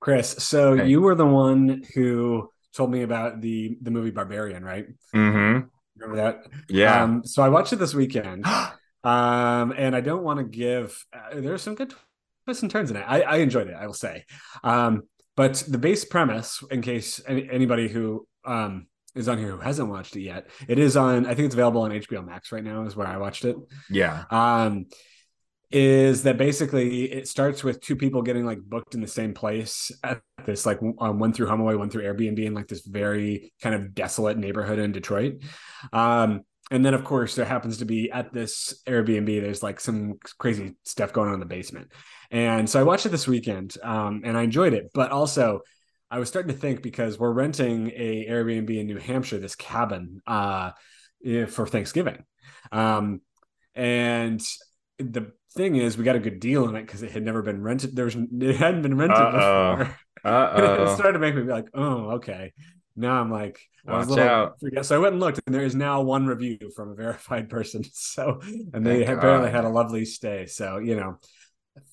Chris, so Hey. you were the one who told me about the the movie Barbarian, right? Mm-hmm. Remember that? Yeah. Um, so I watched it this weekend, um, and I don't want to give. Uh, there's some good twists and turns in it. I, I enjoyed it, I will say. Um, but the base premise, in case any, anybody who um, is on here who hasn't watched it yet, it is on. I think it's available on HBO Max right now. Is where I watched it. yeah. um is that basically it starts with two people getting like booked in the same place at this like um, one through HomeAway, one through Airbnb in like this very kind of desolate neighborhood in Detroit. Um, and then of course there happens to be at this Airbnb there's like some crazy stuff going on in the basement. And so I watched it this weekend um, and I enjoyed it, but also I was starting to think because we're renting a Airbnb in New Hampshire, this cabin uh, eh, for Thanksgiving. Um, and the thing is, we got a good deal on it because it had never been rented. There was it hadn't been rented Uh-oh. before. Uh it started to make me be like, oh, okay. Now I'm like, I was a Watch little out. freaked out. So I went and looked, and there is now one review from a verified person. So, and they Thank apparently God. had a lovely stay. So, you know,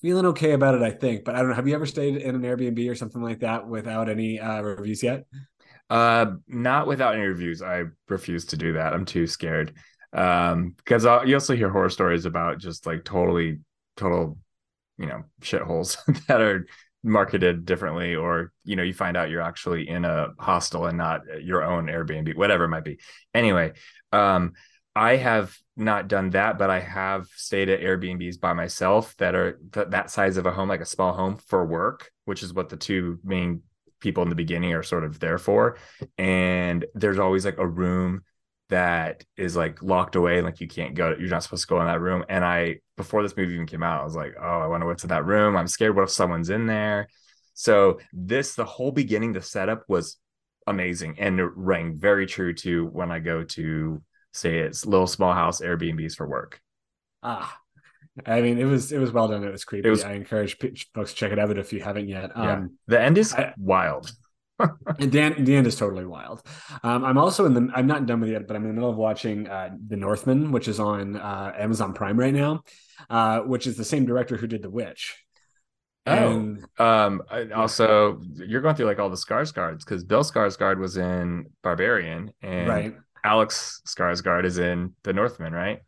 feeling okay about it, I think. But I don't know. Have you ever stayed in an Airbnb or something like that without any uh, reviews yet? Uh, not without any reviews. I refuse to do that. I'm too scared. Um, because you also hear horror stories about just like totally, total, you know, shitholes that are marketed differently, or you know, you find out you're actually in a hostel and not your own Airbnb, whatever it might be. Anyway, um, I have not done that, but I have stayed at Airbnbs by myself that are th- that size of a home, like a small home for work, which is what the two main people in the beginning are sort of there for. And there's always like a room that is like locked away, like you can't go, you're not supposed to go in that room. And I, before this movie even came out, I was like, oh, I wonder what's in that room. I'm scared. What if someone's in there? So this, the whole beginning, the setup was amazing and it rang very true to when I go to say it's little small house Airbnbs for work. Ah, I mean, it was it was well done. It was creepy. It was- I encourage folks to check it out if you haven't yet. Yeah. Um, The end is I- wild. And Dan, end is totally wild. Um, I'm also in the. I'm not done with it yet, but I'm in the middle of watching uh, The Northman, which is on uh, Amazon Prime right now, uh, which is the same director who did The Witch. And Um, I- also, you're going through like all the Skarsgårds because Bill Skarsgård was in Barbarian, and right, Alex Skarsgård is in The Northman, right?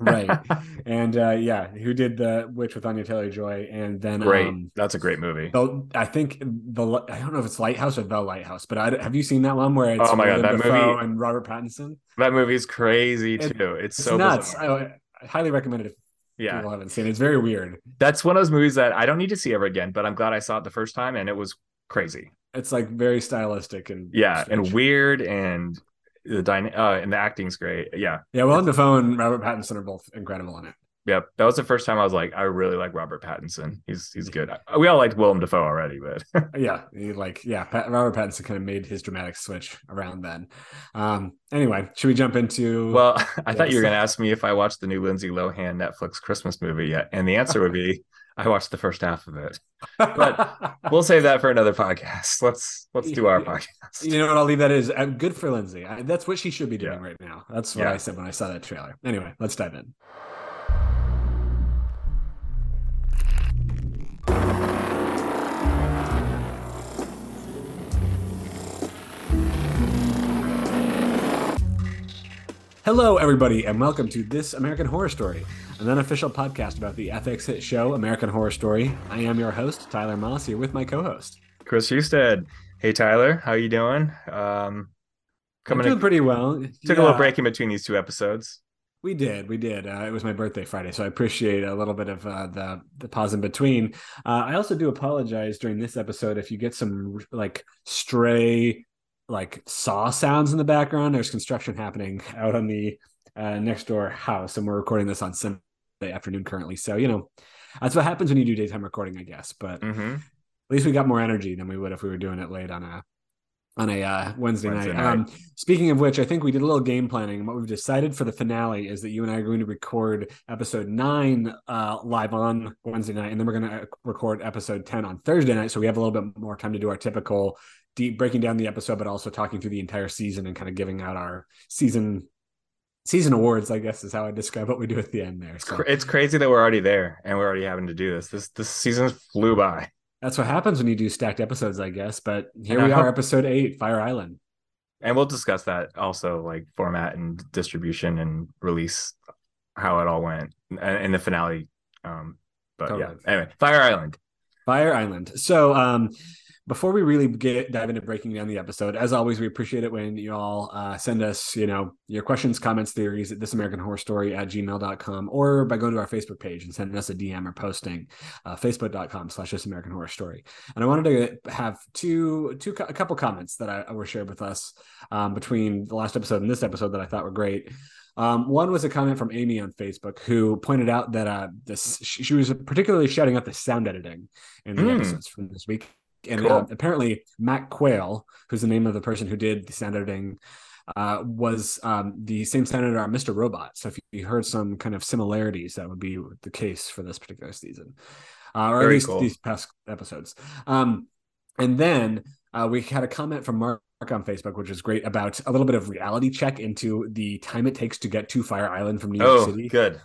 Right, and uh, yeah, who did The Witch with Anya Taylor Joy, and then great. Um, That's a great movie. the, I think the I don't know if it's Lighthouse or The Lighthouse, but I, have you seen that one where it's Oh my God, that Dafoe movie- and Robert Pattinson? That movie's crazy It- too. It's, It's so nuts. I, I highly recommend it if yeah, people haven't seen it. It's very weird. that's one of those movies that I don't need to see ever again. But I'm glad I saw it the first time, and it was crazy. It's like very stylistic and Yeah, strange. and weird, and the dyna- uh, and the acting's great. Yeah, Yeah, Willem Dafoe and Robert Pattinson are both incredible in it. Yep, that was the first time I was like, I really like Robert Pattinson. He's he's good. We all liked Willem Dafoe already, but Yeah, he like yeah, Pat, Robert Pattinson kind of made his dramatic switch around then. Um, anyway, should we jump into? well, I thought you were gonna ask me if I watched the new Lindsay Lohan Netflix Christmas movie yet, and the answer would be I watched the first half of it. but- We'll save that for another podcast. Let's let's do our podcast. you know what I'll leave that is uh, good for Lindsay. I, that's what she should be doing Yeah. right now. That's what Yeah. I said when I saw that trailer. Anyway, let's dive in. Hello, everybody, and welcome to This American Horror Story, an unofficial podcast about the FX hit show American Horror Story. I am your host, Tyler Moss, here with my co-host. Chris Husted. Hey Tyler, how you doing? Um, I'm coming doing in, pretty well. took a little break in between these two episodes. We did, we did. Uh, it was my birthday Friday, so I appreciate a little bit of uh, the the pause in between. Uh, I also do apologize during this episode if you get some like stray like saw sounds in the background. There's construction happening out on the uh, next door house, and we're recording this on Sunday afternoon currently. So you know that's what happens when you do daytime recording, I guess. But hmm at least we got more energy than we would if we were doing it late on a on a uh, Wednesday, Wednesday night. night. Um, speaking of which, I think we did a little game planning, and what we've decided for the finale is that you and I are going to record episode nine uh, live on Wednesday night, and then we're going to record episode ten on Thursday night, so we have a little bit more time to do our typical deep breaking down the episode, but also talking through the entire season and kind of giving out our season season awards. I guess is how I describe what we do at the end there. It's, So. it's crazy that we're already there and we're already having to do this. This this season flew by. That's what happens when you do stacked episodes, I guess. But here And we I are, episode eight, Fire Island. and we'll discuss that also, like format and distribution and release, how it all went, and, and the finale. Um, but Totally. yeah, anyway, Fire Island. Fire Island. So, um, before we really get dive into breaking down the episode, as always, we appreciate it when you all uh, send us, you know, your questions, comments, theories at this American Horror Story at gmail.com or by going to our Facebook page and sending us a DM or posting uh, facebook.com slash this American Horror Story. And I wanted to have two, two, a couple comments that I, were shared with us um, between the last episode and this episode that I thought were great. Um, one was a comment from Amy on Facebook who pointed out that uh, this she, she was particularly shouting out the sound editing in the Mm. episodes from this week. And Cool. uh, apparently, Matt Quayle, who's the name of the person who did the sound editing, uh, was um, the same sound editor on Mr. Robot. So if you heard some kind of similarities, that would be the case for this particular season, uh, or at least cool. these past episodes. Um, and then uh, we had a comment from Mark on Facebook, which is great, about a little bit of reality check into the time it takes to get to Fire Island from New York Oh, City good.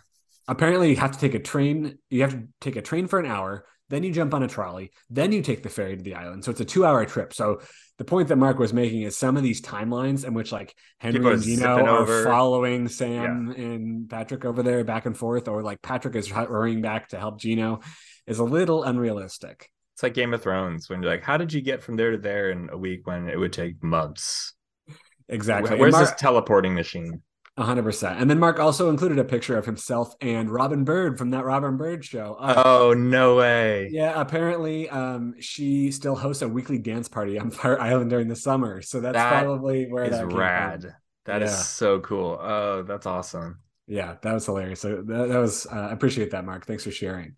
apparently you have to take a train you have to take a train for an hour then you jump on a trolley then you take the ferry to the island so it's a two hour trip so the point that mark was making is some of these timelines in which like henry People and gino are over. following sam and patrick over there back and forth or like patrick is hurrying back to help gino is a little unrealistic It's like Game of Thrones when you're like, how did you get from there to there in a week when it would take months? exactly Where's And this teleporting machine? 100% and then mark also included a picture of himself and Robin Byrd from that Robin Byrd show Uh, Oh no way! Yeah, apparently, um, she still hosts a weekly dance party on Fire Island during the summer. So that's That probably where is that from. rad. That is Yeah. so cool. Oh, that's awesome. Yeah, that was hilarious. So that, that was uh, I appreciate that, Mark. Thanks for sharing.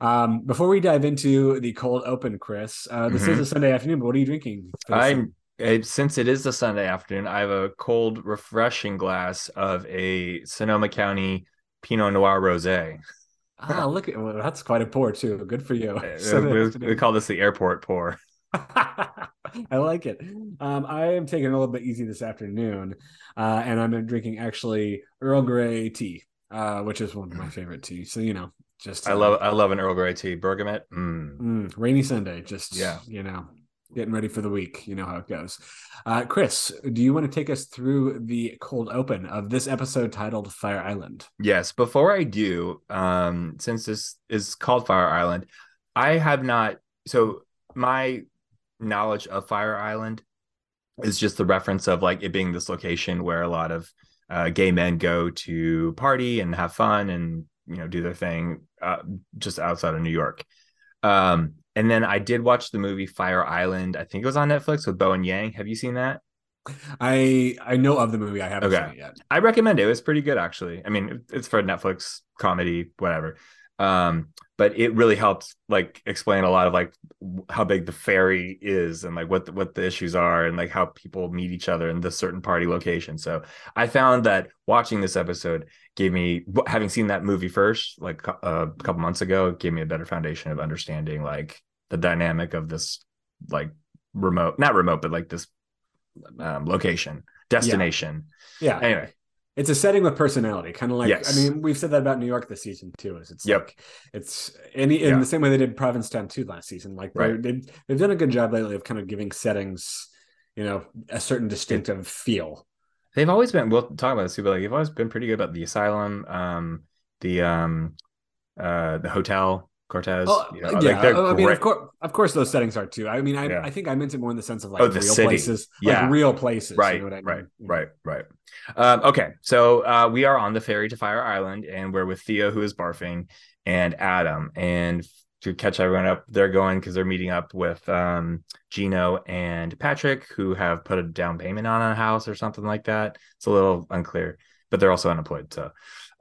Um, before we dive into the cold open, Chris, uh, this is Mhm. a Sunday afternoon. But what are you drinking? I'm since it is a Sunday afternoon, I have a cold, refreshing glass of a Sonoma County Pinot Noir rosé. Ah, look at well, that's quite a pour too. Good for you. We, we call this the airport pour. I like it. Um, I am taking it a little bit easy this afternoon, uh, and I'm drinking actually Earl Grey tea, uh, which is one of my favorite teas. So you know, just I uh, love I love an Earl Grey tea. Bergamot. Mm. mm, rainy Sunday. Just Yeah. you know, getting ready for the week. You know how it goes. Uh, Chris, do you want to take us through the cold open of this episode titled Fire Island? Yes, before I do, um, since this is called Fire Island, I have not. So my knowledge of Fire Island is just the reference of like it being this location where a lot of uh, gay men go to party and have fun and you know do their thing uh, just outside of New York. Um, and then I did watch the movie Fire Island. I think it was on Netflix with Bowen Yang. Have you seen that? I I know of the movie. I haven't Okay. seen it yet. I recommend it. It was pretty good actually. I mean, it's for Netflix comedy, whatever. Um, but it really helped like explain a lot of like how big the ferry is and like what the, what the issues are and like how people meet each other in this certain party location. So I found that watching this episode gave me having seen that movie first like uh, a couple months ago gave me a better foundation of understanding like the dynamic of this like remote not remote but like this um, location destination Yeah. anyway It's a setting with personality, kind of like Yes. I mean, we've said that about New York this season too. Is it's Yep. like it's any in Yeah. the same way they did Provincetown too last season. Like Right. they've they've done a good job lately of kind of giving settings, you know, a certain distinctive feel. They've always been. We'll talk about this too, but like they've always been pretty good about the asylum, um, the um, uh, the hotel Cortez. Oh, you know, yeah. like, I mean, great. of course, of course, those settings are too. I mean, I, Yeah. I think I meant it more in the sense of like Oh, the real city. places, Yeah. like real places. you right, know what I mean? right, You right, right. Um, okay, so uh, we are on the ferry to Fire Island, and we're with Theo, who is barfing, and Adam. And to catch everyone up, they're going because they're meeting up with um, Gino and Patrick, who have put a down payment on a house or something like that. It's a little unclear, but they're also unemployed. So,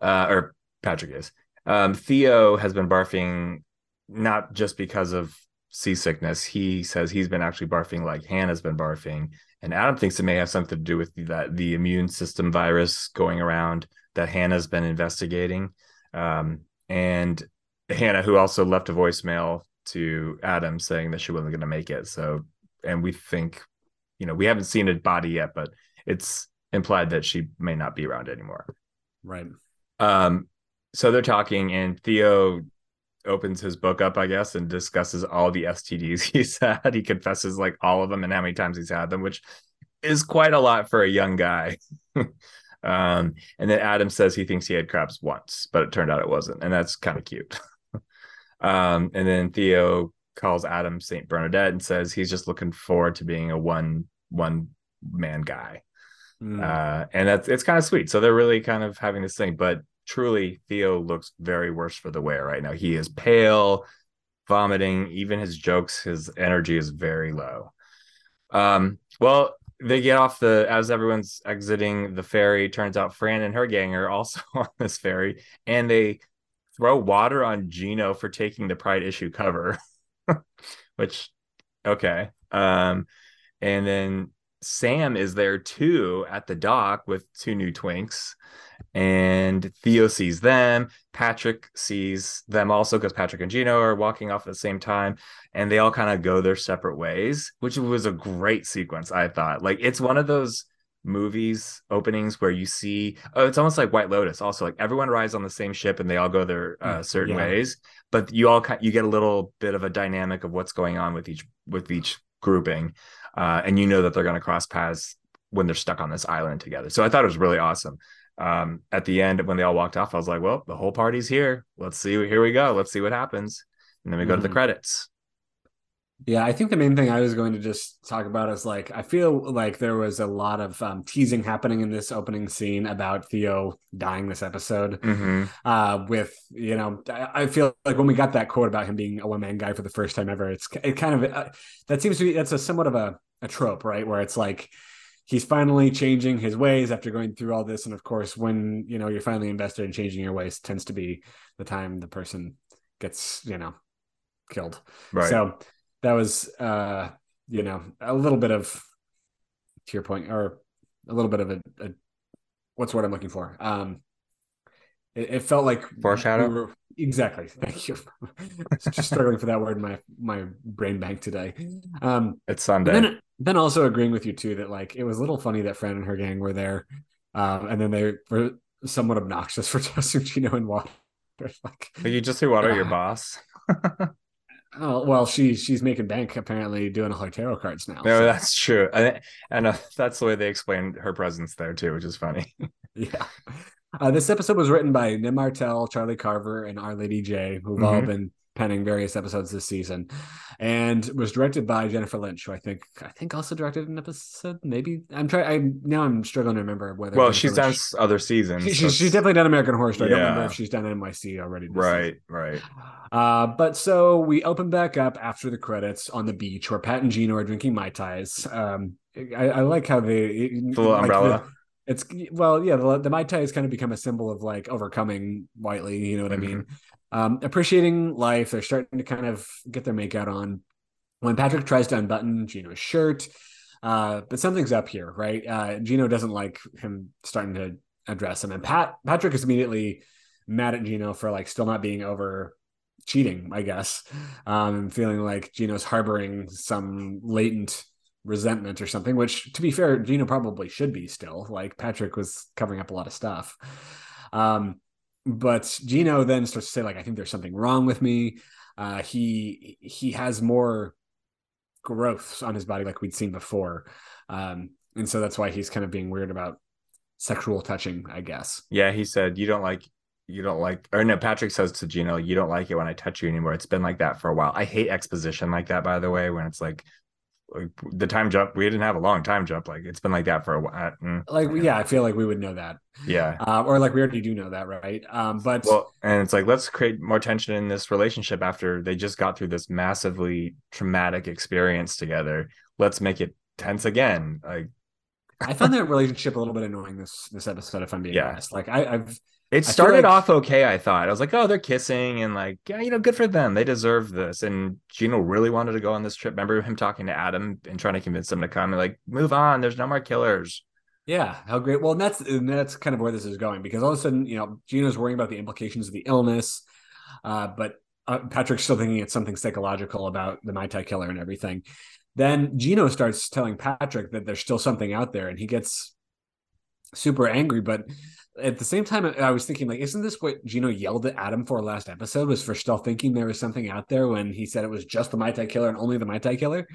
uh, or Patrick is. Um, Theo has been barfing not just because of seasickness. He says he's been actually barfing like Hannah's been barfing. And Adam thinks it may have something to do with that the immune system virus going around that Hannah's been investigating. Um, and Hannah, who also left a voicemail to Adam saying that she wasn't going to make it. So, and we think, you know, we haven't seen a body yet, but it's implied that she may not be around anymore. Right. Um, so they're talking, and Theo opens his book up, I guess, and discusses all the STDs he's had. He confesses like all of them and how many times he's had them, which is quite a lot for a young guy. um, and then Adam says he thinks he had crabs once, but it turned out it wasn't, and that's kind of cute. um, and then Theo calls Adam Saint Bernadette and says he's just looking forward to being a one one man guy. Mm. Uh, and that's it's kind of sweet. So they're really kind of having this thing, but truly Theo looks very worse for the wear right now. He is pale, vomiting, even his jokes, his energy is very low. Um, well, they get off the as everyone's exiting the ferry. Turns out Fran and her gang are also on this ferry, and they throw water on Gino for taking the Pride issue cover, which okay. Um, and then Sam is there too at the dock with two new twinks and Theo sees them. Patrick sees them also because Patrick and Gino are walking off at the same time, and they all kind of go their separate ways, which was a great sequence. I thought, like, it's one of those movies openings where you see oh it's almost like white lotus also like everyone rides on the same ship and they all go their uh, mm, certain yeah. ways but you all you get a little bit of a dynamic of what's going on with each with each grouping uh, and you know that they're going to cross paths when they're stuck on this island together so i thought it was really awesome um, at the end when they all walked off, I was like, well, the whole party's here. Let's see. Here we go. Let's see what happens. And then we go mm-hmm. to the mm-hmm. credits. Yeah, I think the main thing I was going to just talk about is like I feel like there was a lot of um, teasing happening in this opening scene about Theo dying this episode. Mm-hmm. Uh, with you know, I, I, feel like when we got that quote about him being a one man guy for the first time ever, it's it kind of uh, that seems to be that's a somewhat of a a trope, right? Where it's like he's finally changing his ways after going through all this and of course when you know you're finally invested in changing your ways tends to be the time the person gets you know killed right so that was uh you know a little bit of to your point or a little bit of a, a what's what i'm looking for? Um it, it felt like foreshadow? we were, exactly. Thank you. Just struggling for that word in my my brain bank today. Um it's sunday. then, then also agreeing with you too that like it was a little funny that Fran and her gang were there, um, and then they were somewhat obnoxious for tossing Gino in water. like, you just threw water uh, your boss. oh well, she she's making bank apparently doing all her tarot cards now. No, so. that's true, and, and uh, that's the way they explained her presence there too, which is funny. yeah. Uh, this episode was written by Ned Martel, Charlie Carver, and Our Lady J, who've mm-hmm. all been penning various episodes this season, and was directed by Jennifer Lynch, who I think I think also directed an episode. Maybe I'm trying. I now I'm struggling to remember whether. Well, Jennifer she's Lynch, done other seasons. She, so she's definitely done American Horror Story. Yeah. I don't remember if she's done NYC already. Right, season. right. Uh, but so we open back up after the credits on the beach where Pat and Gino are drinking mai tais. Um, I, I like how they the like umbrella. The, it's well, yeah. The, the mai tai has kind of become a symbol of like overcoming Whitely. You know what mm-hmm. I mean? Um, appreciating life. They're starting to kind of get their makeout on. When Patrick tries to unbutton Gino's shirt, uh, but something's up here, right? Uh, Gino doesn't like him starting to address him, and Pat Patrick is immediately mad at Gino for like still not being over cheating, I guess, um, feeling like Gino's harboring some latent resentment or something. Which, to be fair, Gino probably should be still. Like Patrick was covering up a lot of stuff. Um, but Gino then starts to say like I think there's something wrong with me. Uh, he he has more growths on his body like we'd seen before, um, and so that's why he's kind of being weird about sexual touching, I guess. Yeah, he said you don't like you don't like or no patrick says to gino you don't like it when i touch you anymore it's been like that for a while i hate exposition like that by the way when it's like the time jump we didn't have a long time jump like it's been like that for a while mm. like yeah i feel like we would know that. Yeah. Uh, or like we already do know that right? Um but well and it's like let's create more tension in this relationship after they just got through this massively traumatic experience together. Let's make it tense again like i found that relationship a little bit annoying this this episode if i'm being yeah. honest like I, i've it started like, off okay, I thought. I was like, oh, they're kissing and like, yeah, you know, good for them. They deserve this. And Gino really wanted to go on this trip. Remember him talking to Adam and trying to convince him to come and like, move on. There's no more killers. Yeah, how great. Well, and that's and that's kind of where this is going because all of a sudden, you know, Gino's worrying about the implications of the illness, uh, but uh, Patrick's still thinking it's something psychological about the Mai Tai killer and everything. Then Gino starts telling Patrick that there's still something out there, and he gets super angry. But at the same time, I was thinking, like, isn't this what Gino yelled at Adam for last episode? Was for still thinking there was something out there when he said it was just the Mai Tai killer and only the Mai Tai killer?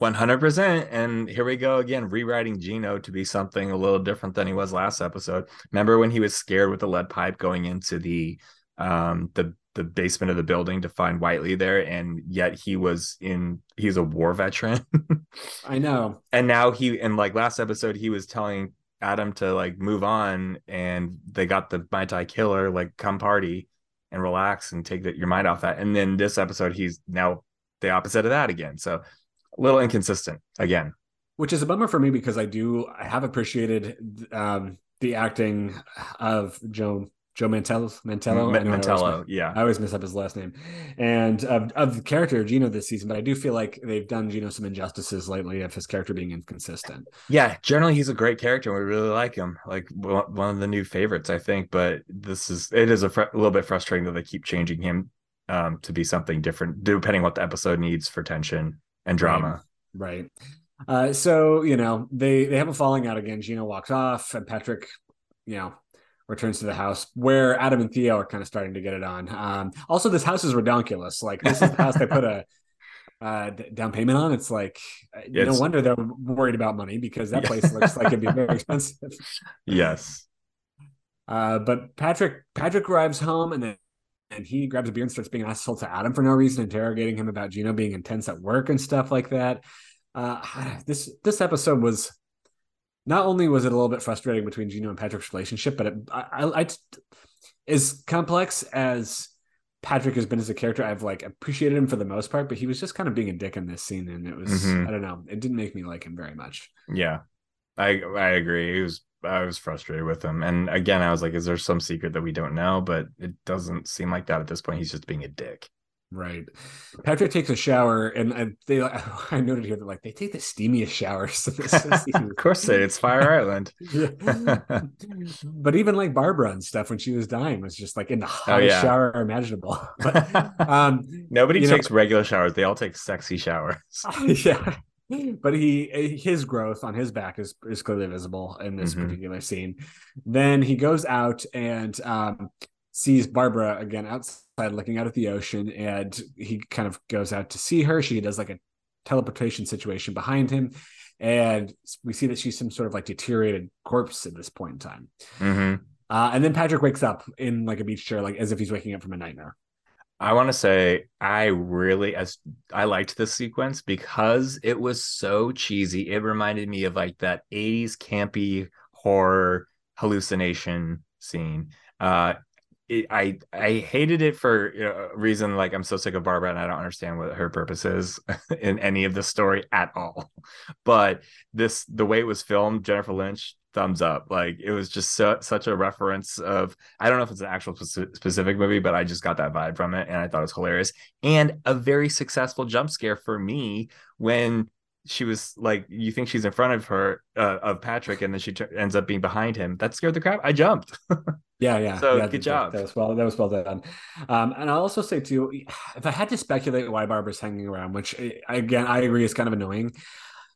100%. And here we go again, rewriting Gino to be something a little different than he was last episode. Remember when he was scared with the lead pipe going into the um the the basement of the building to find Whitely there, and yet he was in he's a war veteran. I know. And now he and like last episode, he was telling Adam to like move on, and they got the Mai Tai killer, like come party and relax and take your mind off that. And then this episode, he's now the opposite of that again. So a little inconsistent again. Which is a bummer for me because I do I have appreciated um the acting of Joe Joe Mantello. Mantello. M- Mantello, yeah. I always mess up his last name. And of, of the character of Gino this season, but I do feel like they've done Gino some injustices lately of his character being inconsistent. Yeah, generally he's a great character. We really like him. Like one of the new favorites, I think. But this is it is a, fr- a little bit frustrating that they keep changing him um, to be something different, depending what the episode needs for tension and drama. Right. right. Uh, so you know they they have a falling out again. Gino walks off, and Patrick, you know, returns to the house where Adam and Theo are kind of starting to get it on. Um, also, this house is redonkulous. Like this is the house they put a uh, d- down payment on. It's like it's, no wonder they're worried about money because that place looks like it'd be very expensive. Yes. Uh, but Patrick Patrick arrives home and then and he grabs a beer and starts being an asshole to Adam for no reason, interrogating him about Gino being intense at work and stuff like that. Uh, this this episode was not only was it a little bit frustrating between Gino and Patrick's relationship, but it, I, I, I as complex as Patrick has been as a character, I've like appreciated him for the most part, but he was just kind of being a dick in this scene, and it was mm-hmm. I don't know, it didn't make me like him very much. Yeah, I I agree. He was I was frustrated with him, and again, I was like, is there some secret that we don't know? But it doesn't seem like that at this point. He's just being a dick. Right. Patrick takes a shower, and I, they I noted here that like they take the steamiest showers. of course, they. It's Fire Island. but even like Barbara and stuff when she was dying was just like in the oh, hottest oh, yeah. shower imaginable. But um, nobody takes know, regular showers; they all take sexy showers. yeah. But he his growth on his back is is clearly visible in this mm-hmm. particular scene. Then he goes out and um, sees Barbara again outside looking out at the ocean and he kind of goes out to see her. She does like a teleportation situation behind him. And we see that she's some sort of like deteriorated corpse at this point in time. Mm-hmm. Uh, and then Patrick wakes up in like a beach chair, like as if he's waking up from a nightmare. I want to say I really as I liked this sequence because it was so cheesy. It reminded me of like that 80s campy horror hallucination scene. Uh it, I I hated it for you know, a reason like I'm so sick of Barbara and I don't understand what her purpose is in any of the story at all. But this the way it was filmed, Jennifer Lynch thumbs up. Like it was just so, such a reference of I don't know if it's an actual specific movie, but I just got that vibe from it and I thought it was hilarious and a very successful jump scare for me when she was like, you think she's in front of her, uh, of Patrick, and then she t- ends up being behind him. That scared the crap. I jumped. yeah, yeah. So yeah, good job. That, was well. That was well done. Um, and I'll also say too, if I had to speculate why Barbara's hanging around, which again I agree is kind of annoying.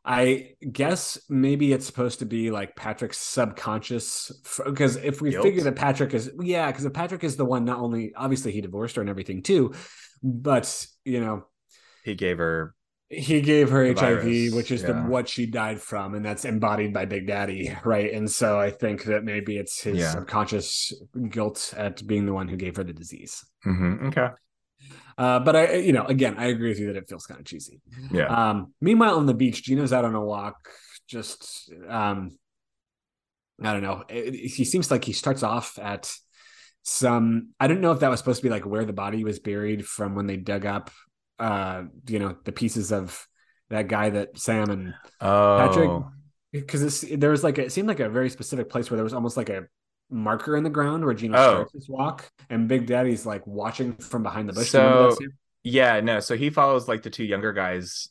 I guess maybe it's supposed to be like Patrick's subconscious because if we Guilt. figure that Patrick is yeah, because if Patrick is the one, not only obviously he divorced her and everything too, but you know he gave her he gave her HIV, virus. which is yeah. the what she died from, and that's embodied by Big Daddy, right? And so I think that maybe it's his yeah. subconscious guilt at being the one who gave her the disease. Mm-hmm. Okay. Uh, but I, you know, again, I agree with you that it feels kind of cheesy. Yeah. Um, meanwhile, on the beach, Gino's out on a walk. Just, um, I don't know. It, he seems like he starts off at some. I don't know if that was supposed to be like where the body was buried from when they dug up uh you know the pieces of that guy that Sam and oh. Patrick because there was like a, it seemed like a very specific place where there was almost like a marker in the ground where Gino oh. starts his walk and Big Daddy's like watching from behind the bush. So yeah, no, so he follows like the two younger guys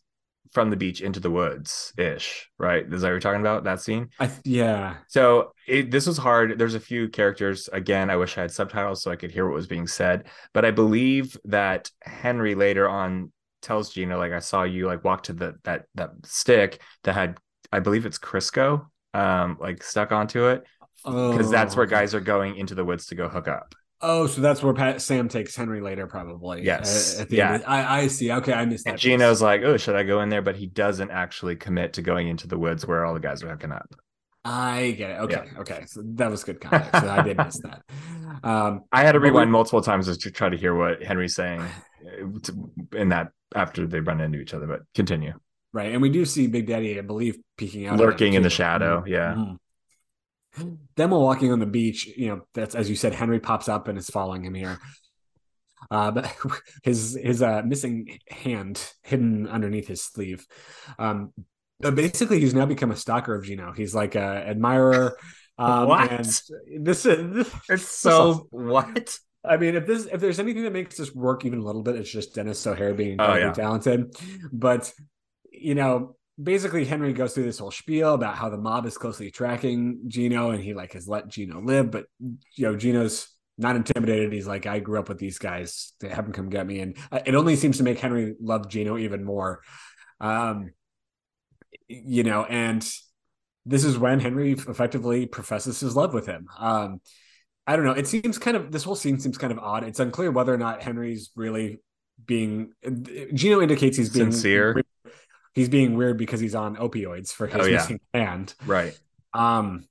from the beach into the woods ish, right? Is that what you're talking about? That scene? I, yeah. So it, this was hard. There's a few characters. Again, I wish I had subtitles so I could hear what was being said. But I believe that Henry later on tells Gina, like, I saw you like walk to the that that stick that had, I believe it's Crisco, um, like stuck onto it because that's where Oh. guys are going into the woods to go hook up. Oh, so that's where Pat, Sam takes Henry later, probably. Yes. At, at the Yeah. I, I see. Okay, I missed that. And. Gino's like, "Oh, should I go in there?" But he doesn't actually commit to going into the woods where all the guys are hooking up. I get it. Okay, okay. So that was good context. So I did miss that. Um, I had to But we- rewind multiple times just to try to hear what Henry's saying uh, in that after they run into each other. But continue. right, and we do see Big Daddy, I believe, peeking out, Lurking in the shadow, Mhm. yeah. Mhm. Then while walking on the beach, you know, that's as you said, Henry pops up and is following him here. Uh, but his his uh, missing hand hidden underneath his sleeve. Um, but basically, he's now become a stalker of Gino. He's like a admirer. Um, What? And this is this, It's so what? I mean, if this if there's anything that makes this work even a little bit, it's just Dennis O'Hare being Oh, yeah. talented. But you know, basically Henry goes through this whole spiel about how the mob is closely tracking Gino and he like has let Gino live, but you know, Gino's not intimidated. He's like, I grew up with these guys. They have him come get me. And uh, it only seems to make Henry love Gino even more. Um, you know, and this is when Henry effectively professes his love with him. Um, I don't know. It seems kind of this whole scene seems kind of odd. It's unclear whether or not Henry's really being. Gino indicates he's being Sincere. He's being weird because he's on opioids for his Oh, yeah. missing hand. Right. Um,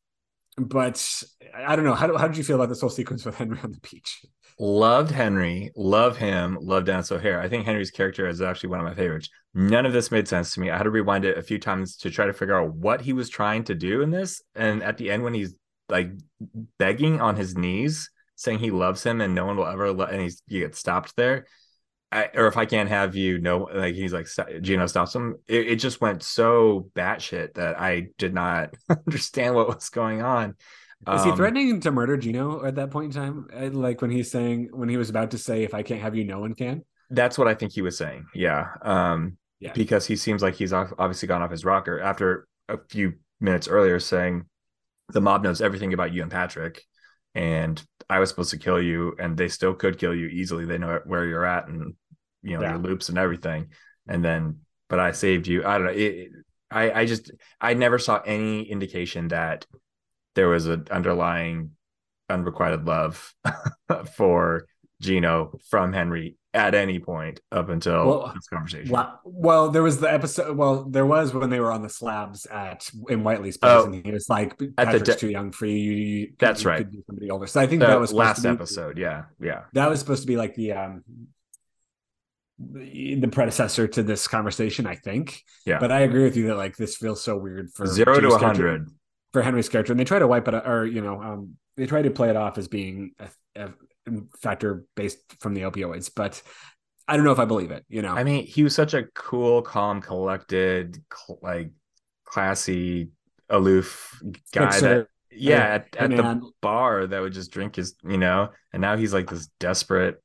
but I don't know. How, how did you feel about this whole sequence with Henry on the beach? Loved Henry. Love him. Love Dennis O'Hare. I think Henry's character is actually one of my favorites. None of this made sense to me. I had to rewind it a few times to try to figure out what he was trying to do in this. And at the end, when he's like begging on his knees, saying he loves him and no one will ever let, and he's he gets stopped there. I, or if I can't have you, no, like he's like Gino stops him. It, it just went so batshit that I did not understand what was going on. Is he Um, threatening to murder Gino at that point in time? Uh, Like when he's saying, when he was about to say, if I can't have you, no one can? That's what I think he was saying. Yeah. Um, Yeah. because he seems like he's obviously gone off his rocker after a few minutes earlier saying the mob knows everything about you and Patrick, and I was supposed to kill you, and they still could kill you easily. They know where you're at and you know Yeah. your loops and everything. And then, but I saved you. I don't know. It, I I just I never saw any indication that there was an underlying unrequited love for Gino from Henry at any point up until Well, this conversation. Well, well, there was the episode. Well, there was when they were on the slabs at in Whitely's place, Oh. and he was like, the "Patrick's de- too young for you. you, you That's you right. Could be somebody older." So I think The that was last be- episode, yeah, yeah. That was supposed to be like the um the predecessor to this conversation, I think. Yeah. But I agree with you that like this feels so weird for Zero to a hundred. for Henry's character, and they try to wipe it, or you know, um, they try to play it off as being a, a factor based from the opioids, but I don't know if I believe it. You know, I mean, he was such a cool, calm, collected, cl- like classy, aloof guy. That, yeah, at, at the bar that would just drink his, you know, and now he's like this desperate,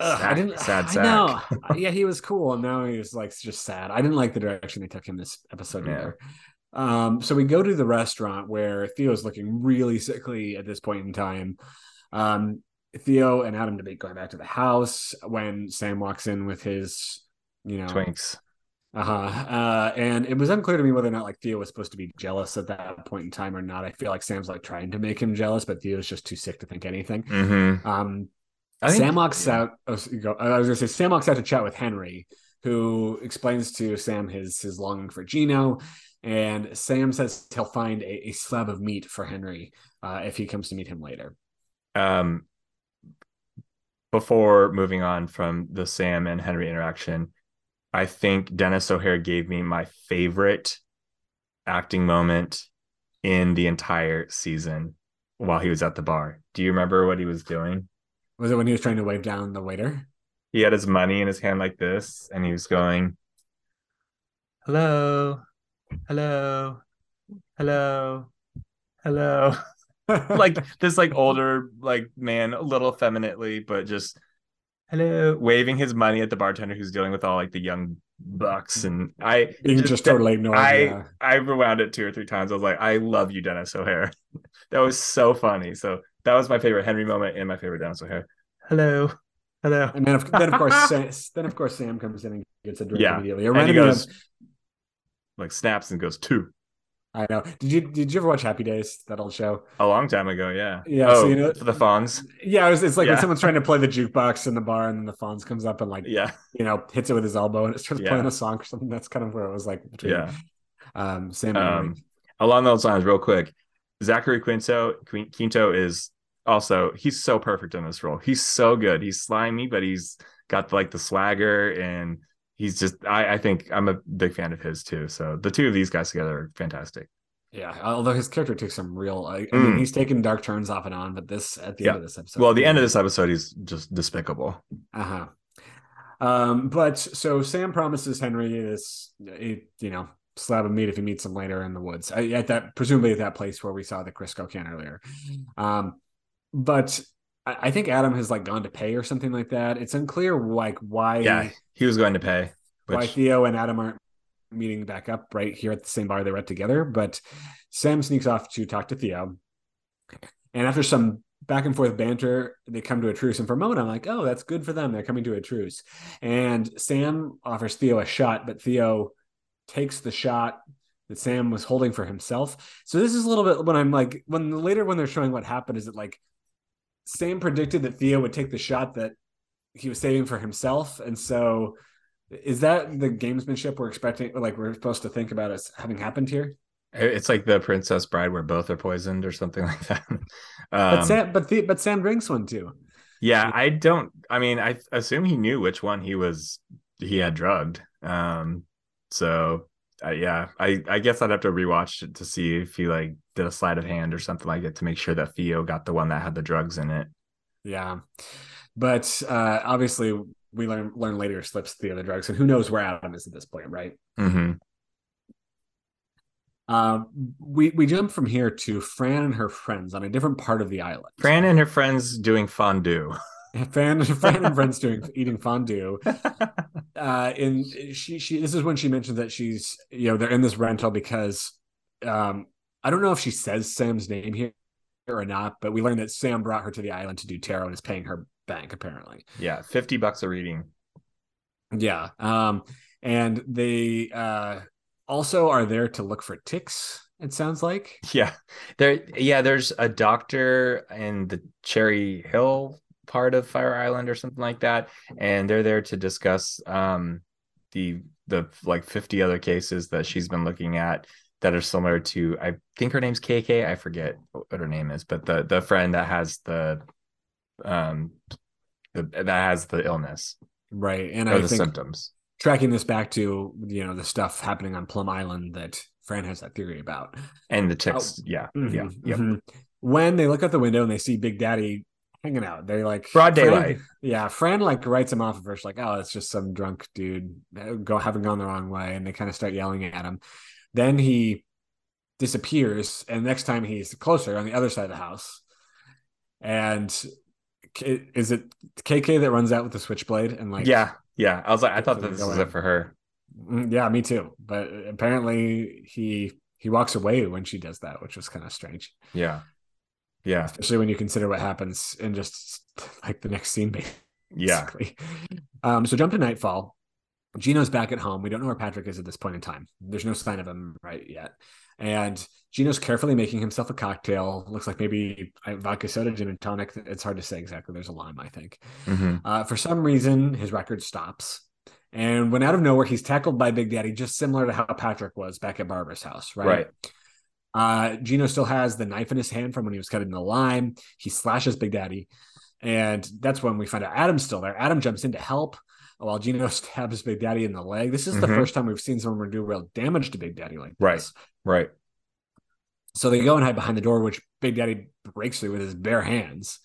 Ugh, I sad, didn't. sad I sack. know. yeah, he was cool, and now he was like just sad. I didn't like the direction they took him this episode Yeah. either. Um, so we go to the restaurant where Theo's looking really sickly at this point in time. Um, Theo and Adam debate going back to the house when Sam walks in with his, you know, Twinks. Uh-huh. Uh And it was unclear to me whether or not like Theo was supposed to be jealous at that point in time or not. I feel like Sam's like trying to make him jealous, but Theo's just too sick to think anything. Mm-hmm. Um I Sam walks yeah. out. Oh, so you go- I was gonna say Sam walks out to chat with Henry, who explains to Sam his his longing for Gino, and Sam says he'll find a, a slab of meat for Henry uh, if he comes to meet him later. um before moving on from the Sam and Henry interaction, I think Dennis O'Hare gave me my favorite acting moment in the entire season while he was at the bar. Do you remember what he was doing? Was it when he was trying to wave down the waiter? He had his money in his hand like this and he was going, "Hello. Hello. Hello. Hello." like this like older like man a little effeminately but just hello waving his money at the bartender who's dealing with all like the young bucks and i Being just, totally ignored. i yeah. i rewound it two or three times i was like i love you dennis o'hare that was so funny so that was my favorite henry moment and my favorite dennis o'hare hello hello And then, of, then of course, Sam, then of course, Sam comes in and gets a drink Yeah. immediately. It and he reminded goes of- like snaps and goes two I know. Did you did you ever watch Happy Days? That old show. A long time ago, yeah. Yeah. Oh, so you know for the Fonz. Yeah, it was, it's like Yeah. when someone's trying to play the jukebox in the bar, and then the Fonz comes up and like Yeah, you know hits it with his elbow, and it starts Yeah. playing a song or something. That's kind of where it was like between yeah. um, Sam Um, along those lines, real quick, Zachary Quinto Quinto is also he's so perfect in this role. He's so good. He's slimy, but he's got like the swagger, and he's just. I, I think I'm a big fan of his too. So the two of these guys together are fantastic. Yeah, although his character takes some real. I, I mean, Mm. he's taken dark turns off and on, but this at the end of this episode. Well, the end of this episode, he's just despicable. Uh huh. Um, but so Sam promises Henry this, you know, slab of meat if he meets him later in the woods I- at that presumably at that place where we saw the Crisco can earlier. Um, but I, I think Adam has like gone to pay or something like that. It's unclear like why Yeah, he was going to pay. why Theo and Adam aren't meeting back up right here at the same bar they were at together. But Sam sneaks off to talk to Theo. And after some back and forth banter, they come to a truce. And for a moment, I'm like, oh, that's good for them. They're coming to a truce. And Sam offers Theo a shot, but Theo takes the shot that Sam was holding for himself. So this is a little bit when I'm like, when later when they're showing what happened, is it like Sam predicted that Theo would take the shot that he was saving for himself. And so is that the gamesmanship we're expecting, like we're supposed to think about as having happened here? it's like the Princess Bride where both are poisoned or something like that. But Um, Sam, but the, but Sam drinks one too. yeah, I don't. I mean, I assume he knew which one he was. He had drugged. Um, so uh, yeah, I I guess I'd have to rewatch it to see if he like did a sleight of hand or something like that to make sure that Theo got the one that had the drugs in it. Yeah, but uh, obviously we learn learn later slips the other drugs, and who knows where Adam is at this point, right? hmm Um, we we jump from here to Fran and her friends on a different part of the island. Fran and her friends doing fondue. Fran, Fran and friends doing eating fondue. Uh, and she she this is when she mentions that she's you know they're in this rental because um I don't know if she says Sam's name here or not, but we learned that Sam brought her to the island to do tarot and is paying her bank apparently. yeah, fifty bucks a reading. Yeah. Um, and they uh also are there to look for ticks, it sounds like. Yeah, there. Yeah, there's a doctor in the Cherry Hill part of Fire Island or something like that, and they're there to discuss um the the like 50 other cases that she's been looking at that are similar to I think her name's KK. I forget what her name is, but the the friend that has the um the, that has the illness Right. And I the think symptoms. tracking this back to, you know, the stuff happening on Plum Island that Fran has that theory about. And the ticks, yeah, yeah, Mhm, yep. mhm. When they look out the window and they see Big Daddy hanging out, they're like Broad Fran- daylight. yeah, Fran like writes him off at first, like, oh, it's just some drunk dude uh, go having gone the wrong way, and they kind of start yelling at him. Then he disappears, and next time he's closer on the other side of the house, and K- is it KK that runs out with the switchblade and like yeah, yeah. I was like, I thought that this was it for her. Mm, yeah, me too. But apparently he he walks away when she does that, which was kind of strange. Yeah, yeah, especially when you consider what happens in just like the next scene yeah. basically. Um, so jump to nightfall. Gino's back at home. We don't know where Patrick is at this point in time. There's no sign of him right yet. And Gino's carefully making himself a cocktail. Looks like maybe uh, vodka soda, gin and tonic. It's hard to say exactly. There's a lime, I think. hmm Uh, for some reason, his record stops. And when out of nowhere, he's tackled by Big Daddy, just similar to how Patrick was back at Barbara's house, right? Right. Uh, Gino still has the knife in his hand from when he was cutting the lime. He slashes Big Daddy. And that's when we find out Adam's still there. Adam jumps in to help while Gino stabs Big Daddy in the leg. This is the Mhm. first time we've seen someone do real damage to Big Daddy like Right. this. Right. So they go and hide behind the door, which Big Daddy breaks through with his bare hands.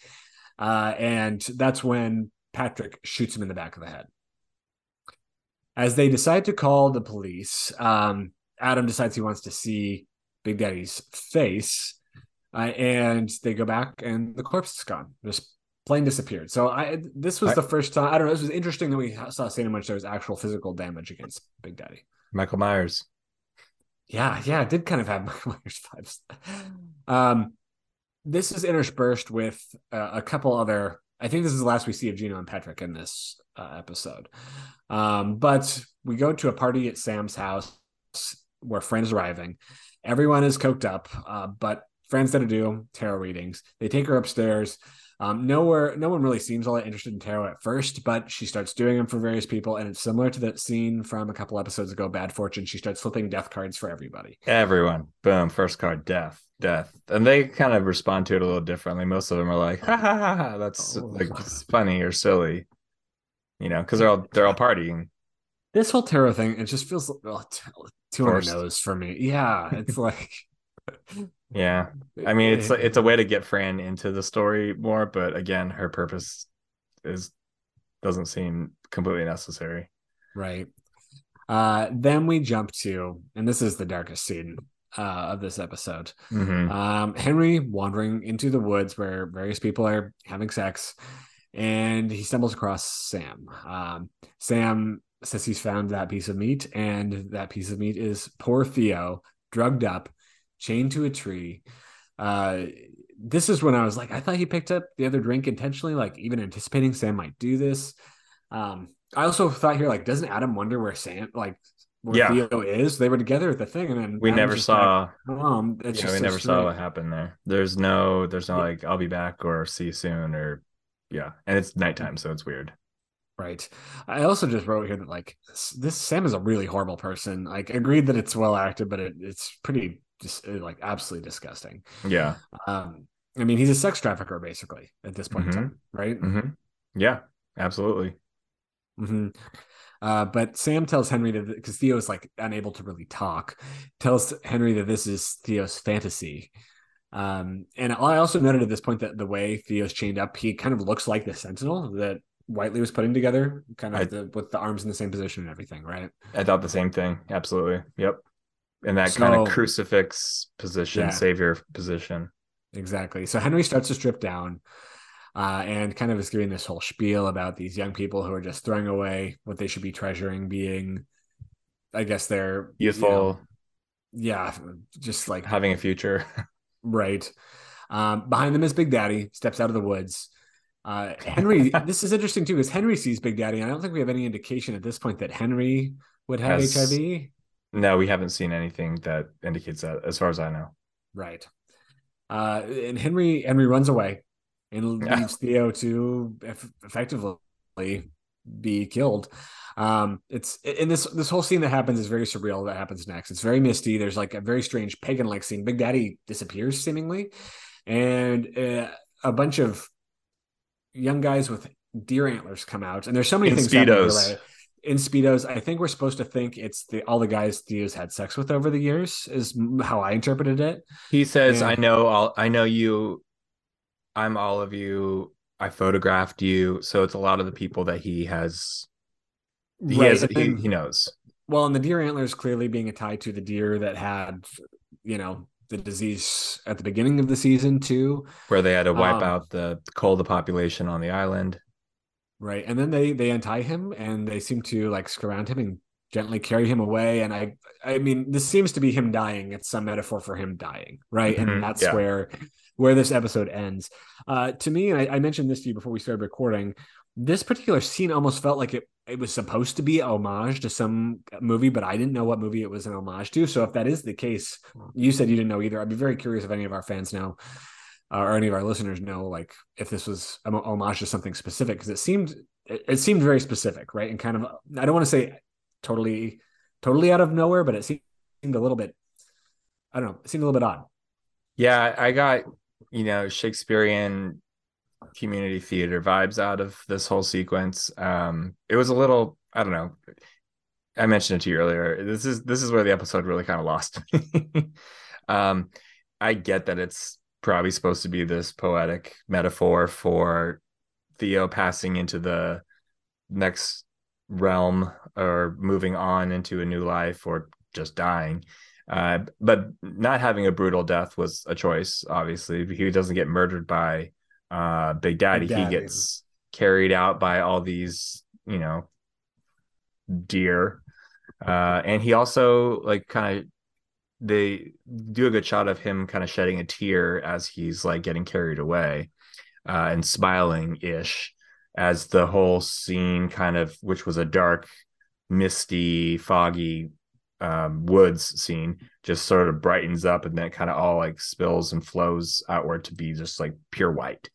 Uh, and that's when Patrick shoots him in the back of the head. As they decide to call the police, um, Adam decides he wants to see Big Daddy's face. Uh, and they go back, and the corpse is gone. Just plain disappeared. So I this was I- the first time. I don't know. This was interesting that we saw so much there was actual physical damage against Big Daddy. Michael Myers. Yeah, yeah, it did kind of have Michael Myers vibes. Um, this is interspersed with uh, a couple other. I think this is the last we see of Gino and Patrick in this uh, episode. Um, but we go to a party at Sam's house, where Fran is arriving. Everyone is coked up, uh, but Fran's to do tarot readings. They take her upstairs. Um, nowhere, no one really seems all that interested in tarot at first, but she starts doing them for various people, and it's similar to that scene from a couple episodes ago, Bad Fortune. She starts flipping death cards for everybody. Everyone, boom, first card, death, death, and they kind of respond to it a little differently. Most of them are like, ha ha ha, ha. that's oh. like funny or silly, you know, because they're all they're all partying. This whole tarot thing, it just feels oh, too on the nose for me. Yeah, it's like. Yeah, I mean it's it's a way to get Fran into the story more, but again, her purpose is doesn't seem completely necessary. Right. Uh, then we jump to, and this is the darkest scene uh, of this episode. Mm-hmm. Um, Henry wandering into the woods where various people are having sex, and he stumbles across Sam. Um, Sam says he's found that piece of meat, and that piece of meat is poor Theo, drugged up, chained to a tree. Uh, this is when I was like, I thought he picked up the other drink intentionally, like even anticipating Sam might do this. Um, I also thought here, like, doesn't Adam wonder where Sam, like, where yeah. Theo is? They were together at the thing, and then we Adam never saw. Like, Mom, yeah, we never strange. saw what happened there. There's no, there's no like, I'll be back or see you soon or, yeah, and it's nighttime, so it's weird. Right. I also just wrote here that like this Sam is a really horrible person. Like agreed that it's well acted, but it, it's pretty just uh, like absolutely disgusting. Yeah. Um, I mean, he's a sex trafficker basically at this point mm-hmm. in time, right? Mm-hmm. Yeah, absolutely. Mm-hmm. Uh, but Sam tells Henry that because Theo is like unable to really talk, tells Henry that this is Theo's fantasy. Um, and I also noted at this point that the way Theo's chained up, he kind of looks like the Sentinel that Whitely was putting together, kind of I, the, with the arms in the same position and everything, right? I thought the same thing. Absolutely. Yep in that so, kind of crucifix position, yeah, savior position. Exactly. So Henry starts to strip down uh, and kind of is giving this whole spiel about these young people who are just throwing away what they should be treasuring, being, I guess, they're youthful. You know, yeah, just like having a future. right. Um, behind them is Big Daddy, steps out of the woods. Uh, Henry, this is interesting too, because Henry sees Big Daddy. and I don't think we have any indication at this point that Henry would have Has, HIV. No, we haven't seen anything that indicates that, as far as I know. Right. Uh, and Henry Henry runs away and leaves Theo to effectively be killed. Um, it's in this this whole scene that happens is very surreal. That happens next. It's very misty. There's like a very strange pagan like scene. Big Daddy disappears seemingly, and uh, a bunch of young guys with deer antlers come out. And there's so many in things. Speedos in speedos i think we're supposed to think it's the all the guys theo's had sex with over the years is how i interpreted it. He says and, i know all i know you i'm all of you i photographed you. So it's a lot of the people that he has he right, has he, he knows. Well and the deer antlers clearly being a tie to the deer that had you know the disease at the beginning of the season too. Where they had to wipe um, out the cull the population on the island right and then they they untie him and they seem to like surround him and gently carry him away and i i mean this seems to be him dying it's some metaphor for him dying right mm-hmm. and that's yeah. where where this episode ends uh to me I, I mentioned this to you before we started recording this particular scene almost felt like it it was supposed to be homage to some movie, but I didn't know what movie it was an homage to. So if that is the case, you said you didn't know either. I'd be very curious if any of our fans know uh, or any of our listeners know like if this was a homage to something specific because it seemed it, it, seemed very specific right? And kind of i don't want to say totally totally out of nowhere but it seemed a little bit i don't know it seemed a little bit odd. Yeah i got you know shakespearean community theater vibes out of this whole sequence. Um it was a little i don't know i mentioned it to you earlier this is this is where the episode really kind of lost um i get that it's probably supposed to be this poetic metaphor for Theo passing into the next realm or moving on into a new life or just dying. Uh, but not having a brutal death was a choice. Obviously, he doesn't get murdered by uh, Big Daddy. Big Daddy. He gets carried out by all these, you know, deer. Uh, and he also like kind of they do a good shot of him kind of shedding a tear as he's like getting carried away uh, and smiling ish as the whole scene kind of which was a dark misty foggy um, woods scene just sort of brightens up and then kind of all like spills and flows outward to be just like pure white.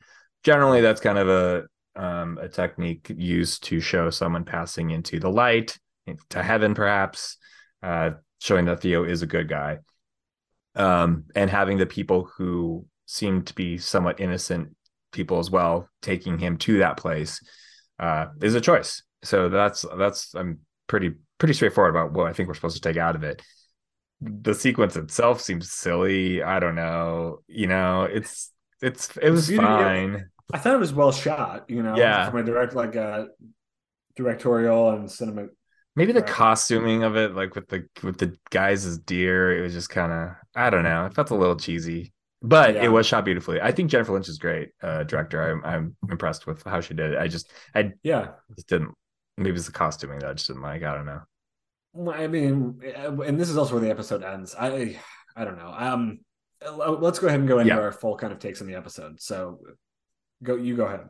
Generally, that's kind of a um, a technique used to show someone passing into the light, to heaven, perhaps, uh, showing that Theo is a good guy. Um, and having the people who seem to be somewhat innocent people as well taking him to that place uh, is a choice. So that's that's I'm pretty pretty straightforward about what I think we're supposed to take out of it. The sequence itself seems silly. I don't know. You know, it's it's it was fine. I thought it was well shot. You know, yeah, from a direct like a uh, directorial and cinema. Maybe the costuming of it, like with the with the guys as deer, it was just kind of I don't know. It felt a little cheesy but yeah. it was shot beautifully. I think Jennifer Lynch is great uh, director. I'm I'm impressed with how she did it. I just I yeah just didn't. Maybe it's the costuming that I just didn't like. I don't know. I mean, and this is also where the episode ends. I I don't know. Um, let's go ahead and go into yeah. our full kind of takes on the episode. So, go you go ahead.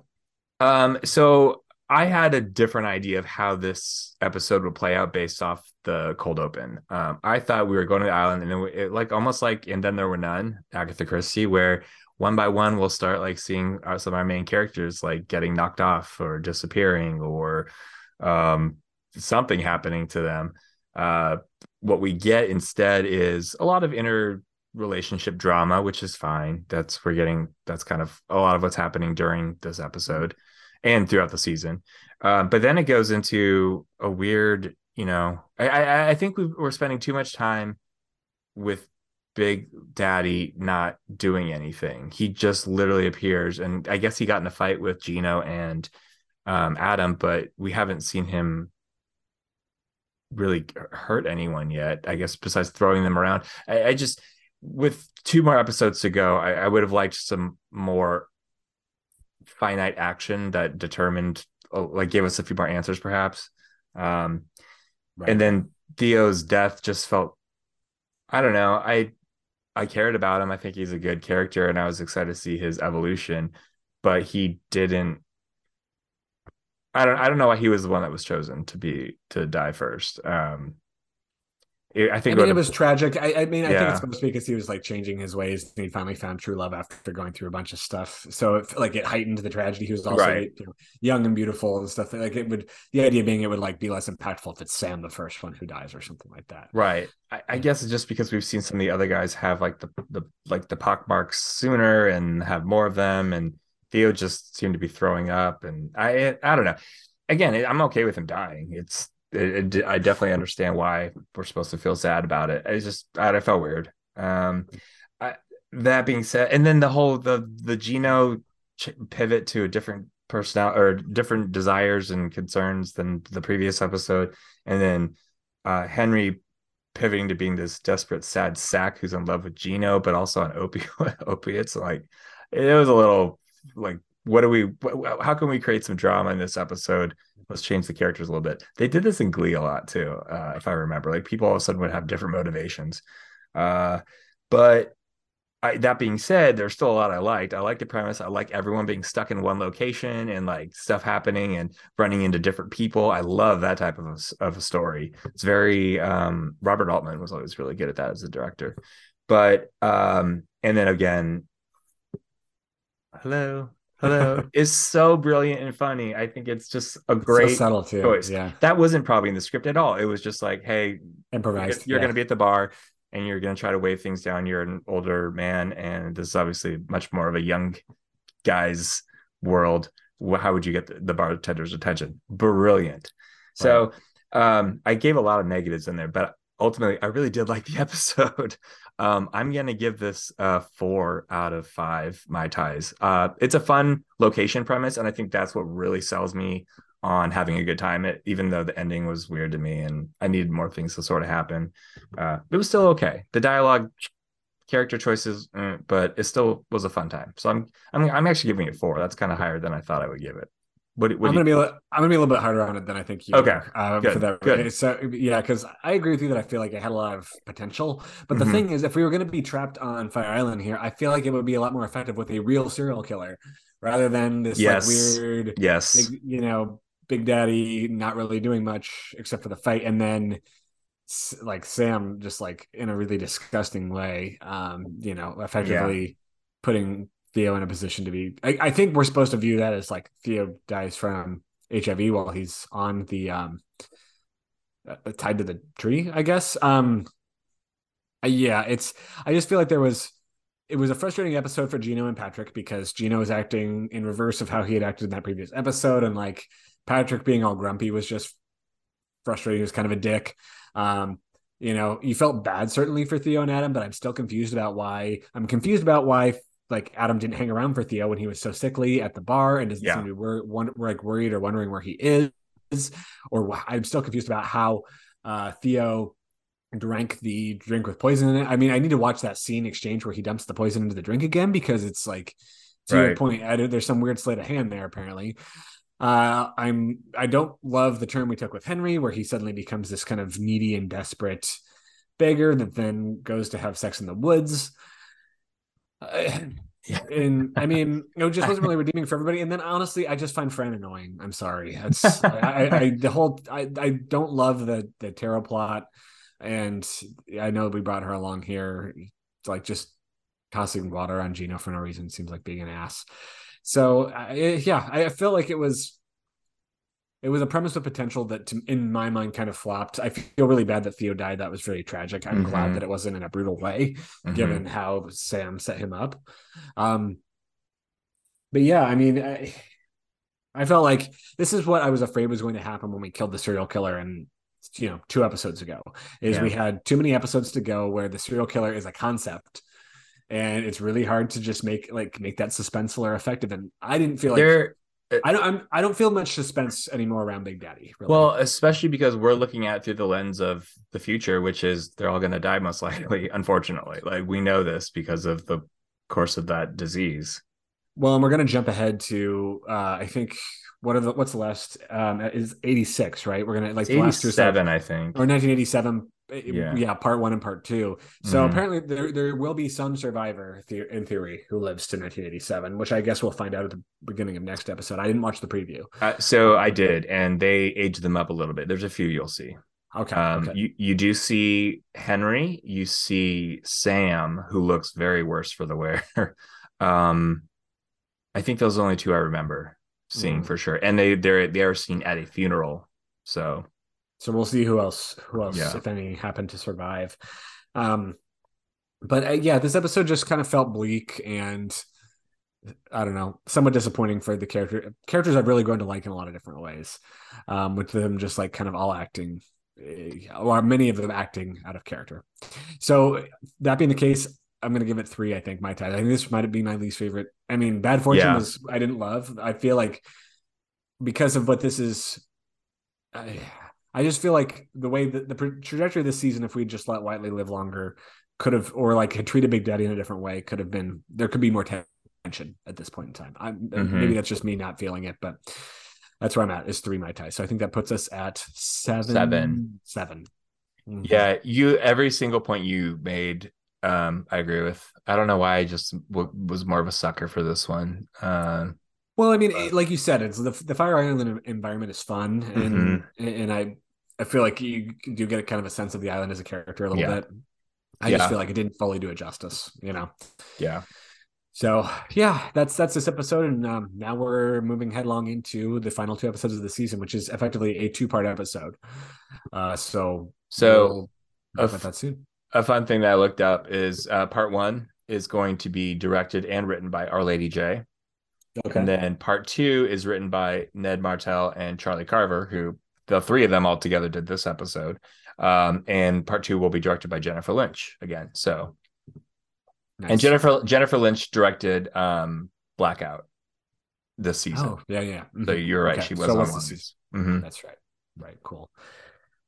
Um, so I had a different idea of how this episode would play out based off the cold open. Um, I thought we were going to the island, and it, it, like almost like and then there were none, Agatha Christie, where one by one we'll start like seeing our, some of our main characters like getting knocked off or disappearing or um, something happening to them. Uh, what we get instead is a lot of inner relationship drama, which is fine. That's we're getting that's kind of a lot of what's happening during this episode and throughout the season. Uh, but then it goes into a weird, you know, I, I, I think we we're spending too much time with Big Daddy not doing anything. He just literally appears, and I guess he got in a fight with Gino and um, Adam, but we haven't seen him really hurt anyone yet. I guess besides throwing them around, I, I just with two more episodes to go, I, I would have liked some more finite action that determined uh, like gave us a few more answers perhaps. Um right. and then theo's death just felt i don't know i i cared about him. I think he's a good character and i was excited to see his evolution but he didn't i don't i don't know why he was the one that was chosen to be to die first. Um I think I mean, it was tragic. I, I mean, I yeah. think it's supposed to be because he was like changing his ways and he finally found true love after going through a bunch of stuff. So it, like it heightened the tragedy. He was also right. you know, young and beautiful and stuff. Like it would, the idea being it would like be less impactful if it's Sam the first one who dies or something like that. Right. I, I guess it's just because we've seen some of the other guys have like the the like the pock marks sooner and have more of them, and Theo just seemed to be throwing up. And I I don't know. Again, I'm okay with him dying. It's it, it, I definitely understand why we're supposed to feel sad about it. It's just I, I felt weird. Um, I, that being said, and then the whole the the Gino ch- pivot to a different personality or different desires and concerns than the previous episode, and then uh, Henry pivoting to being this desperate sad sack who's in love with Gino, but also on opi- opiates. Like it was a little like what do we how can we create some drama in this episode let's change the characters a little bit. They did this in glee a lot too uh, if i remember. Like people all of a sudden would have different motivations. Uh, but I, that being said there's still a lot i liked. I like the premise. I like everyone being stuck in one location and like stuff happening and running into different people. I love that type of a, of a story. It's very um, robert altman was always really good at that as a director. But um, and then again hello Hello is so brilliant and funny. I think it's just a great so subtle too. choice. Yeah, that wasn't probably in the script at all. It was just like, hey, improvised. You're, you're yeah. going to be at the bar and you're going to try to wave things down. You're an older man, and this is obviously much more of a young guy's world. How would you get the, the bartender's attention? Brilliant. So, um, I gave a lot of negatives in there, but ultimately, I really did like the episode. Um, I'm gonna give this a four out of five Mai Tais. Uh, it's a fun location premise, and I think that's what really sells me on having a good time. It, even though the ending was weird to me, and I needed more things to sort of happen, uh, it was still okay. The dialogue, character choices, eh, but it still was a fun time. So I'm I'm I'm actually giving it four. That's kind of higher than I thought I would give it. What, what I'm gonna you... be. I'm gonna be a little bit harder on it than I think you. Okay. Uh, Good. For that. Good. So yeah, because I agree with you that I feel like it had a lot of potential. But the mm-hmm. thing is, if we were gonna be trapped on Fire Island here, I feel like it would be a lot more effective with a real serial killer rather than this yes. like weird, yes, big, you know, Big Daddy not really doing much except for the fight, and then like Sam just like in a really disgusting way, um, you know, effectively yeah. putting Theo in a position to be. I, I, think we're supposed to view that as like Theo dies from HIV while he's on the um uh, tied to the tree, I guess. Um, uh, yeah, it's. I just feel like there was. It was a frustrating episode for Gino and Patrick because Gino was acting in reverse of how he had acted in that previous episode, and like Patrick being all grumpy was just frustrating. He was kind of a dick. Um, you know, you felt bad certainly for Theo and Adam, but I'm still confused about why. I'm confused about why like Adam didn't hang around for Theo when he was so sickly at the bar and doesn't yeah. seem to be wor- one, like worried or wondering where he is. Or I'm still confused about how uh, Theo drank the drink with poison in it. I mean, I need to watch that scene exchange where he dumps the poison into the drink again because it's like to right. your point, there's some weird sleight of hand there apparently. Uh, I'm I don't love the turn we took with Henry, where he suddenly becomes this kind of needy and desperate beggar that then goes to have sex in the woods. And I mean, it just wasn't really redeeming for everybody. And then honestly, I just find Fran annoying. I'm sorry. It's I, I, the whole I, I don't love the the tarot plot, and I know we brought her along here, like just tossing water on Gino for no reason seems like being an ass. So yeah, I feel like it was it was a premise with potential that to, in my mind kind of flopped. I feel really bad that Theo died. That was very tragic. I'm mm-hmm. glad that it wasn't in a brutal way, mm-hmm. given how Sam set him up. Um, but yeah, I mean, I, I felt like this is what I was afraid was going to happen when we killed the serial killer and you know two episodes ago is yeah. we had too many episodes to go where the serial killer is a concept and it's really hard to just make like make that suspenseful or effective. And I didn't feel like there. I don't. I'm, I don't feel much suspense anymore around Big Daddy. Really. Well, especially because we're looking at through the lens of the future, which is they're all going to die most likely. Unfortunately, like we know this because of the course of that disease. Well, and we're going to jump ahead to uh, I think what are the what's the last um, is 86 right we're gonna like the last two seven i think or 1987 yeah. yeah, part one and part two. So mm-hmm. apparently there there will be some survivor the- in theory who lives to 1987, which I guess we'll find out at the beginning of next episode. I didn't watch the preview. Uh, so I did, and they aged them up a little bit. There's a few you'll see. Okay. Um, okay. You you do see Henry. You see Sam, who looks very worse for the wear. um, I think those are the only two I remember seeing mm. for sure, and they they're they are seen at a funeral. So so we'll see who else, who else, yeah. if any, happened to survive. Um, but uh, yeah, this episode just kind of felt bleak and I don't know, somewhat disappointing for the character characters I've really grown to like in a lot of different ways. Um, with them just like kind of all acting, uh, or many of them acting out of character. So that being the case, I'm going to give it three. I think Mai Tai. I think this might be my least favorite. I mean, Bad Fortune yeah. was I didn't love. I feel like because of what this is. I, I just feel like the way that the trajectory of this season, if we just let Whitely live longer, could have, or like had treated Big Daddy in a different way, could have been, there could be more tension at this point in time. I, mm-hmm. Maybe that's just me not feeling it, but that's where I'm at is three Mai Tai. So I think that puts us at seven. Seven. 7 mm-hmm. Yeah. You, every single point you made, um, I agree with. I don't know why I just w- was more of a sucker for this one. Um, well, I mean, like you said, it's the the Fire Island environment is fun, and mm-hmm. and I I feel like you do get a kind of a sense of the island as a character a little yeah. bit. I yeah. just feel like it didn't fully do it justice, you know. Yeah. So yeah, that's that's this episode, and um, now we're moving headlong into the final two episodes of the season, which is effectively a two part episode. Uh, so so we'll a, f- that soon. a fun thing that I looked up is uh, part one is going to be directed and written by Our Lady J. Okay. And then part two is written by Ned Martel and Charlie Carver, who the three of them all together did this episode. Um, and part two will be directed by Jennifer Lynch again. So, nice. and Jennifer Jennifer Lynch directed um, Blackout this season. Oh, yeah, yeah. Mm-hmm. So you're right. Okay. She was so on one. Mm-hmm. That's right. Right. Cool.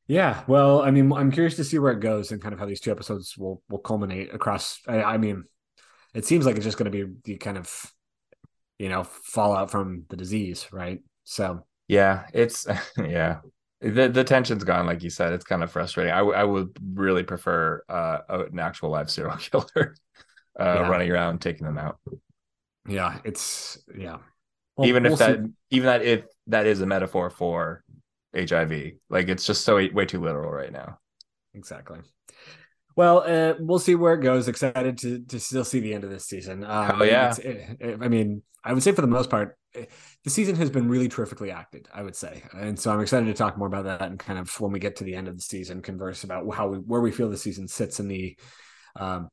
Yeah. Well, I mean, I'm curious to see where it goes and kind of how these two episodes will will culminate across. I, I mean, it seems like it's just going to be the kind of you know fallout from the disease right so yeah it's yeah the the tension's gone like you said it's kind of frustrating I, w- I would really prefer uh an actual live serial killer uh yeah. running around taking them out yeah it's yeah well, even if we'll that see. even that if that is a metaphor for hiv like it's just so way too literal right now exactly. Well, uh, we'll see where it goes. Excited to to still see the end of this season. Um, Hell yeah! It, it, I mean, I would say for the most part, eh, the season has been really terrifically acted. I would say, and so I'm excited to talk more about that and kind of when we get to the end of the season, converse about how we where we feel the season sits in the, um,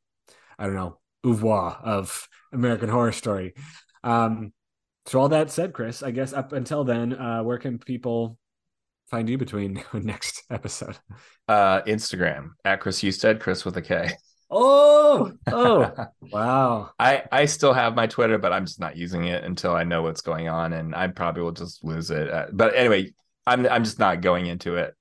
I don't know, oeuvre of American Horror Story. Um, so all that said, Chris, I guess up until then, uh, where can people find you between next episode? Uh, Instagram at Chris Husted, Chris with a K. Oh, oh, wow. I I still have my Twitter, but I'm just not using it until I know what's going on, and I probably will just lose it. Uh, but anyway, I'm I'm just not going into it.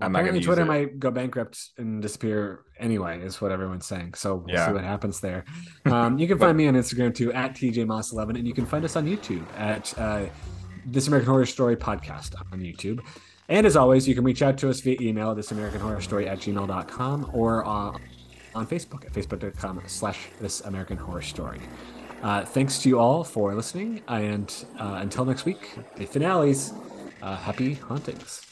I'm not going to Twitter it. might go bankrupt and disappear anyway, is what everyone's saying. So we'll yeah. see what happens there. Um, you can find me on Instagram too at TJMoss11, and you can find us on YouTube at uh, This American Horror Story Podcast on YouTube. And as always, you can reach out to us via email at thisamericanhorrorstory at gmail.com or uh, on Facebook at facebook.com slash This American Horror Story. Uh, thanks to you all for listening. And uh, until next week, the finales, uh, happy hauntings.